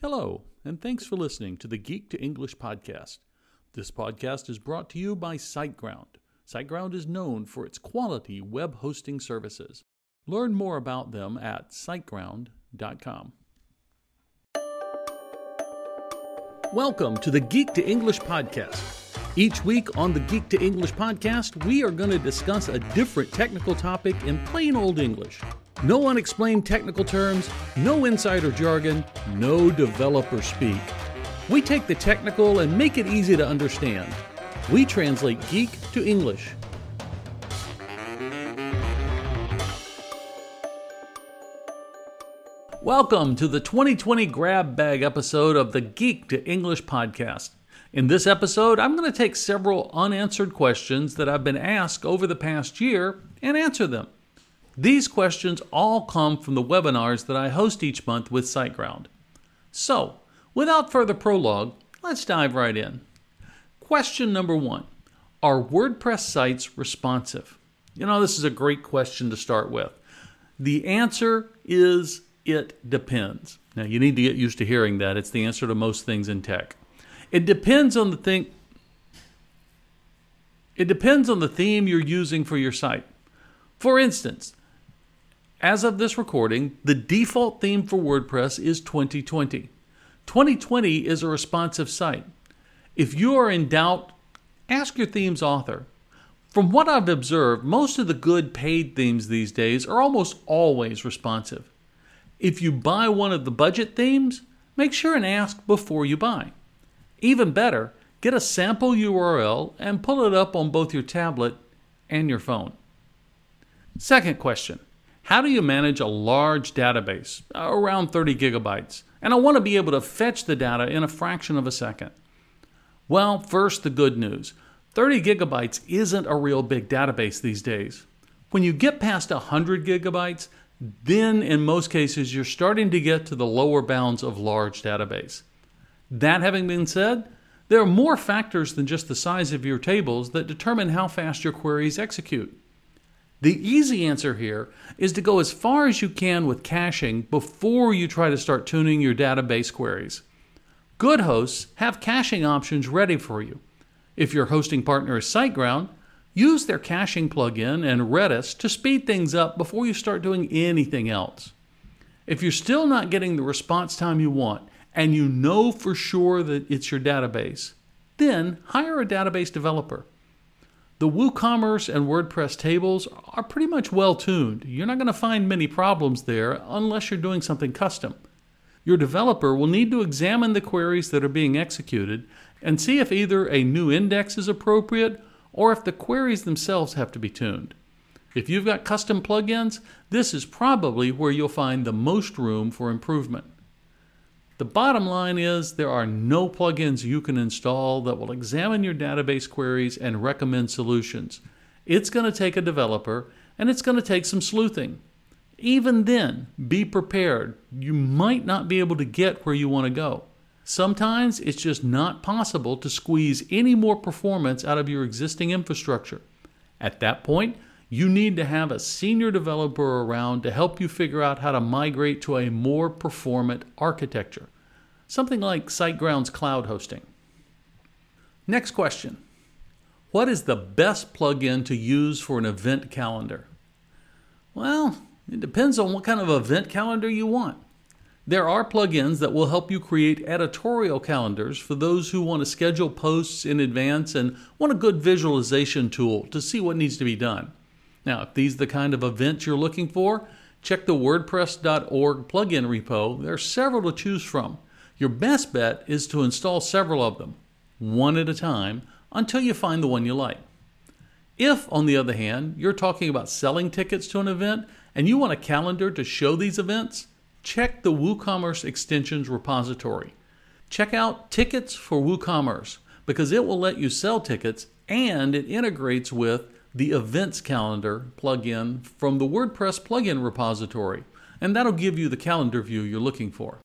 Hello, and thanks for listening to the Geek to English podcast. This podcast is brought to you by SiteGround. SiteGround is known for its quality web hosting services. Learn more about them at siteground.com. Welcome to the Geek to English podcast. Each week on the Geek to English podcast, we are going to discuss a different technical topic in plain old English. No unexplained technical terms, no insider jargon, no developer speak. We take the technical and make it easy to understand. We translate geek to English. Welcome to the 2020 Grab Bag episode of the Geek to English podcast. In this episode, I'm going to take several unanswered questions that I've been asked over the past year and answer them. These questions all come from the webinars that I host each month with SiteGround. So, without further prologue, let's dive right in. Question number one Are WordPress sites responsive? You know, this is a great question to start with. The answer is it depends. Now, you need to get used to hearing that. It's the answer to most things in tech. It depends on the thing. It depends on the theme you're using for your site. For instance, as of this recording, the default theme for WordPress is 2020. 2020 is a responsive site. If you are in doubt, ask your theme's author. From what I've observed, most of the good paid themes these days are almost always responsive. If you buy one of the budget themes, make sure and ask before you buy. Even better, get a sample URL and pull it up on both your tablet and your phone. Second question how do you manage a large database, around 30 gigabytes, and I want to be able to fetch the data in a fraction of a second? Well, first, the good news 30 gigabytes isn't a real big database these days. When you get past 100 gigabytes, then in most cases you're starting to get to the lower bounds of large database. That having been said, there are more factors than just the size of your tables that determine how fast your queries execute. The easy answer here is to go as far as you can with caching before you try to start tuning your database queries. Good hosts have caching options ready for you. If your hosting partner is SiteGround, use their caching plugin and Redis to speed things up before you start doing anything else. If you're still not getting the response time you want and you know for sure that it's your database, then hire a database developer. The WooCommerce and WordPress tables are pretty much well tuned. You're not going to find many problems there unless you're doing something custom. Your developer will need to examine the queries that are being executed and see if either a new index is appropriate or if the queries themselves have to be tuned. If you've got custom plugins, this is probably where you'll find the most room for improvement. The bottom line is there are no plugins you can install that will examine your database queries and recommend solutions. It's going to take a developer and it's going to take some sleuthing. Even then, be prepared. You might not be able to get where you want to go. Sometimes it's just not possible to squeeze any more performance out of your existing infrastructure. At that point, you need to have a senior developer around to help you figure out how to migrate to a more performant architecture, something like SiteGround's cloud hosting. Next question What is the best plugin to use for an event calendar? Well, it depends on what kind of event calendar you want. There are plugins that will help you create editorial calendars for those who want to schedule posts in advance and want a good visualization tool to see what needs to be done. Now, if these are the kind of events you're looking for, check the WordPress.org plugin repo. There are several to choose from. Your best bet is to install several of them, one at a time, until you find the one you like. If, on the other hand, you're talking about selling tickets to an event and you want a calendar to show these events, check the WooCommerce extensions repository. Check out Tickets for WooCommerce because it will let you sell tickets and it integrates with the Events Calendar plugin from the WordPress plugin repository, and that'll give you the calendar view you're looking for.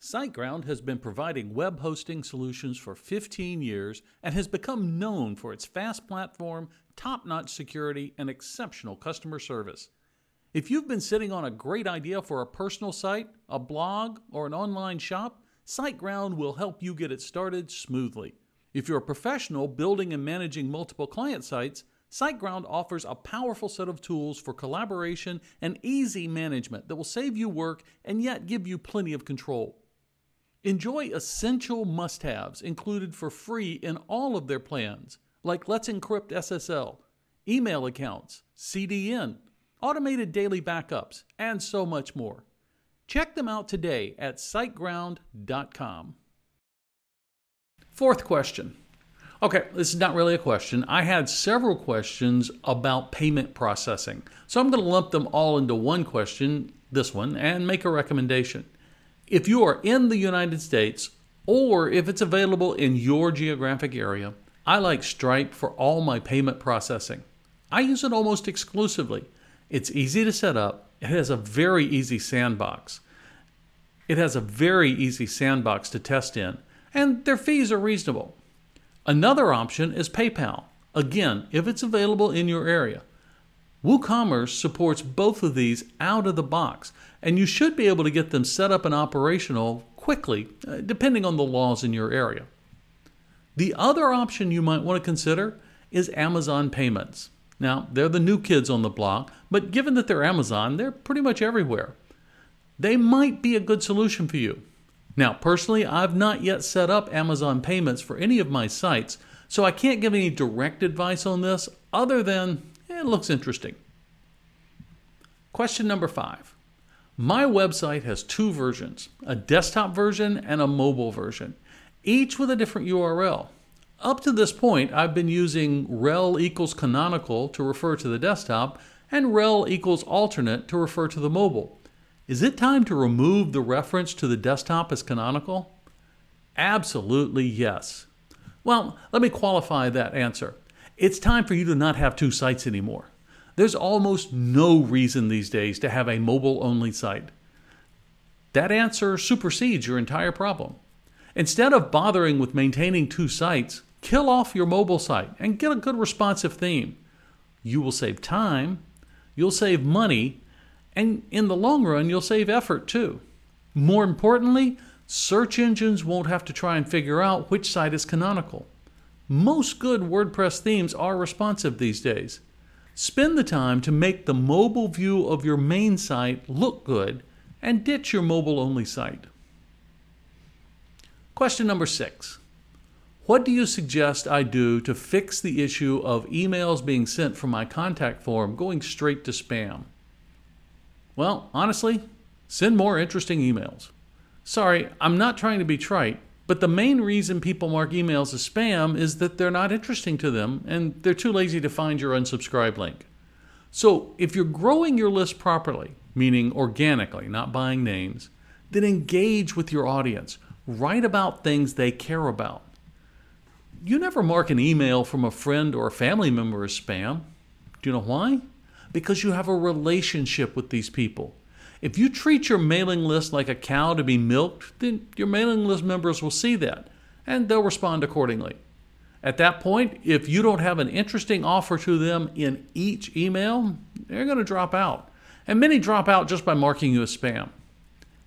SiteGround has been providing web hosting solutions for 15 years and has become known for its fast platform, top notch security, and exceptional customer service. If you've been sitting on a great idea for a personal site, a blog, or an online shop, SiteGround will help you get it started smoothly. If you're a professional building and managing multiple client sites, SiteGround offers a powerful set of tools for collaboration and easy management that will save you work and yet give you plenty of control. Enjoy essential must haves included for free in all of their plans, like Let's Encrypt SSL, email accounts, CDN, automated daily backups, and so much more. Check them out today at siteground.com. Fourth question. Okay, this is not really a question. I had several questions about payment processing. So I'm going to lump them all into one question, this one, and make a recommendation. If you are in the United States, or if it's available in your geographic area, I like Stripe for all my payment processing. I use it almost exclusively. It's easy to set up, it has a very easy sandbox. It has a very easy sandbox to test in, and their fees are reasonable. Another option is PayPal, again, if it's available in your area. WooCommerce supports both of these out of the box, and you should be able to get them set up and operational quickly, uh, depending on the laws in your area. The other option you might want to consider is Amazon Payments. Now, they're the new kids on the block, but given that they're Amazon, they're pretty much everywhere. They might be a good solution for you. Now, personally, I've not yet set up Amazon payments for any of my sites, so I can't give any direct advice on this other than eh, it looks interesting. Question number five. My website has two versions a desktop version and a mobile version, each with a different URL. Up to this point, I've been using rel equals canonical to refer to the desktop and rel equals alternate to refer to the mobile. Is it time to remove the reference to the desktop as canonical? Absolutely yes. Well, let me qualify that answer. It's time for you to not have two sites anymore. There's almost no reason these days to have a mobile only site. That answer supersedes your entire problem. Instead of bothering with maintaining two sites, kill off your mobile site and get a good responsive theme. You will save time, you'll save money, and in the long run, you'll save effort too. More importantly, search engines won't have to try and figure out which site is canonical. Most good WordPress themes are responsive these days. Spend the time to make the mobile view of your main site look good and ditch your mobile only site. Question number six What do you suggest I do to fix the issue of emails being sent from my contact form going straight to spam? Well, honestly, send more interesting emails. Sorry, I'm not trying to be trite, but the main reason people mark emails as spam is that they're not interesting to them and they're too lazy to find your unsubscribe link. So, if you're growing your list properly, meaning organically, not buying names, then engage with your audience. Write about things they care about. You never mark an email from a friend or a family member as spam. Do you know why? Because you have a relationship with these people. If you treat your mailing list like a cow to be milked, then your mailing list members will see that and they'll respond accordingly. At that point, if you don't have an interesting offer to them in each email, they're going to drop out. And many drop out just by marking you as spam.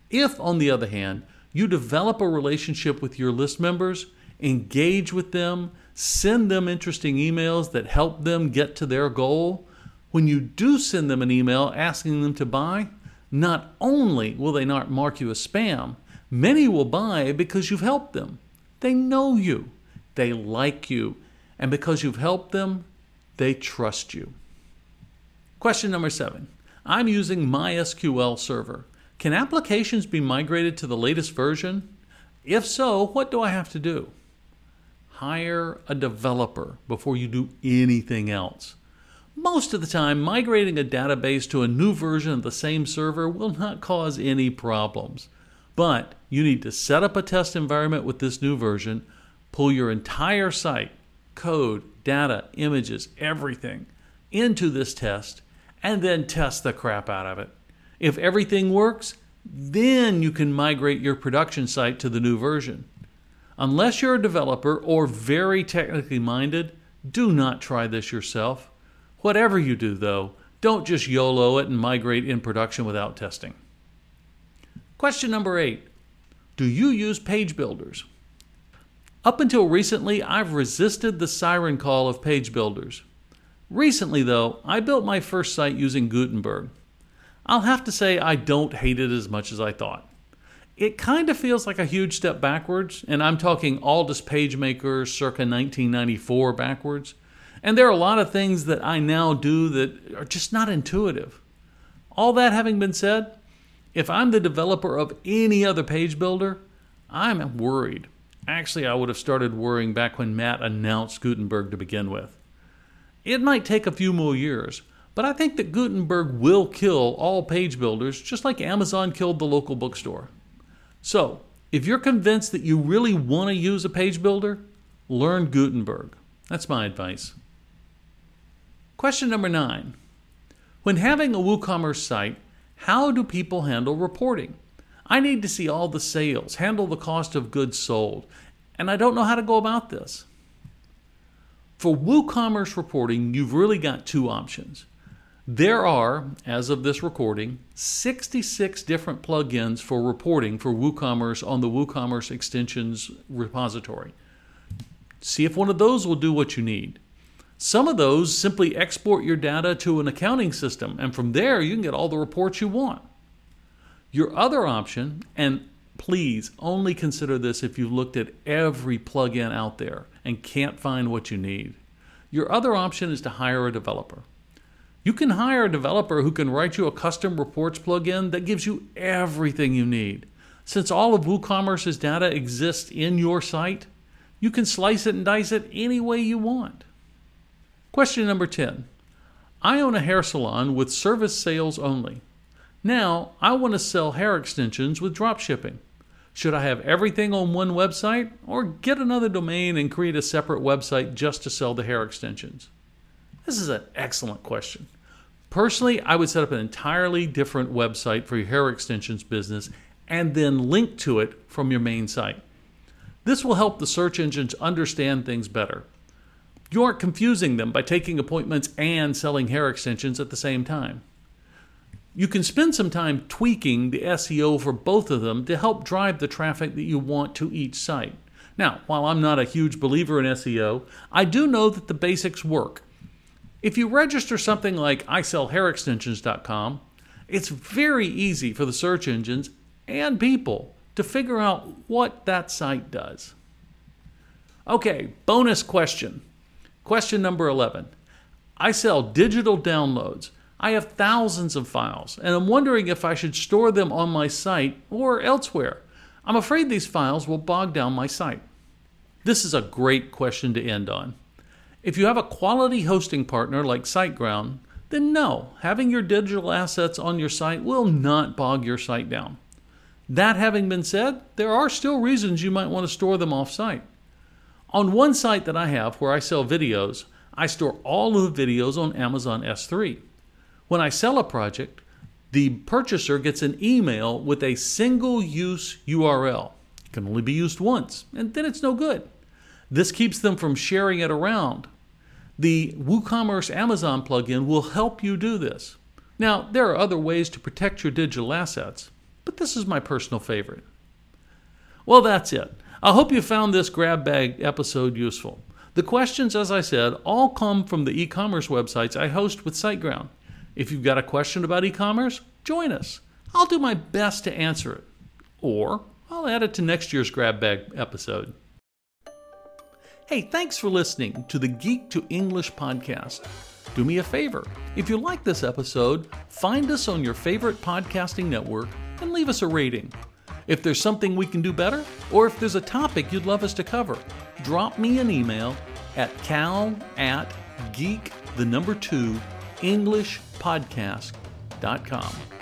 If, on the other hand, you develop a relationship with your list members, engage with them, send them interesting emails that help them get to their goal, when you do send them an email asking them to buy, not only will they not mark you as spam, many will buy because you've helped them. They know you, they like you, and because you've helped them, they trust you. Question number seven I'm using MySQL Server. Can applications be migrated to the latest version? If so, what do I have to do? Hire a developer before you do anything else. Most of the time, migrating a database to a new version of the same server will not cause any problems. But you need to set up a test environment with this new version, pull your entire site, code, data, images, everything into this test, and then test the crap out of it. If everything works, then you can migrate your production site to the new version. Unless you're a developer or very technically minded, do not try this yourself. Whatever you do, though, Don't just YOLO it and migrate in production without testing. Question number eight Do you use page builders? Up until recently, I've resisted the siren call of page builders. Recently, though, I built my first site using Gutenberg. I'll have to say I don't hate it as much as I thought. It kind of feels like a huge step backwards, and I'm talking Aldus PageMaker circa 1994 backwards. And there are a lot of things that I now do that are just not intuitive. All that having been said, if I'm the developer of any other page builder, I'm worried. Actually, I would have started worrying back when Matt announced Gutenberg to begin with. It might take a few more years, but I think that Gutenberg will kill all page builders just like Amazon killed the local bookstore. So, if you're convinced that you really want to use a page builder, learn Gutenberg. That's my advice. Question number nine When having a WooCommerce site, how do people handle reporting? I need to see all the sales, handle the cost of goods sold, and I don't know how to go about this. For WooCommerce reporting, you've really got two options. There are, as of this recording, 66 different plugins for reporting for WooCommerce on the WooCommerce extensions repository. See if one of those will do what you need. Some of those simply export your data to an accounting system, and from there you can get all the reports you want. Your other option, and please only consider this if you've looked at every plugin out there and can't find what you need. Your other option is to hire a developer. You can hire a developer who can write you a custom reports plugin that gives you everything you need. Since all of WooCommerce's data exists in your site, you can slice it and dice it any way you want. Question number 10. I own a hair salon with service sales only. Now, I want to sell hair extensions with drop shipping. Should I have everything on one website or get another domain and create a separate website just to sell the hair extensions? This is an excellent question. Personally, I would set up an entirely different website for your hair extensions business and then link to it from your main site. This will help the search engines understand things better. You aren't confusing them by taking appointments and selling hair extensions at the same time. You can spend some time tweaking the SEO for both of them to help drive the traffic that you want to each site. Now, while I'm not a huge believer in SEO, I do know that the basics work. If you register something like isellhairextensions.com, it's very easy for the search engines and people to figure out what that site does. Okay, bonus question. Question number 11. I sell digital downloads. I have thousands of files, and I'm wondering if I should store them on my site or elsewhere. I'm afraid these files will bog down my site. This is a great question to end on. If you have a quality hosting partner like SiteGround, then no, having your digital assets on your site will not bog your site down. That having been said, there are still reasons you might want to store them off site. On one site that I have where I sell videos, I store all of the videos on Amazon S3. When I sell a project, the purchaser gets an email with a single use URL. It can only be used once, and then it's no good. This keeps them from sharing it around. The WooCommerce Amazon plugin will help you do this. Now, there are other ways to protect your digital assets, but this is my personal favorite. Well, that's it. I hope you found this grab bag episode useful. The questions, as I said, all come from the e commerce websites I host with SiteGround. If you've got a question about e commerce, join us. I'll do my best to answer it. Or I'll add it to next year's Grab Bag episode. Hey, thanks for listening to the Geek to English podcast. Do me a favor. If you like this episode, find us on your favorite podcasting network and leave us a rating. If there's something we can do better, or if there's a topic you'd love us to cover, drop me an email at cal at geek the number two englishpodcast.com.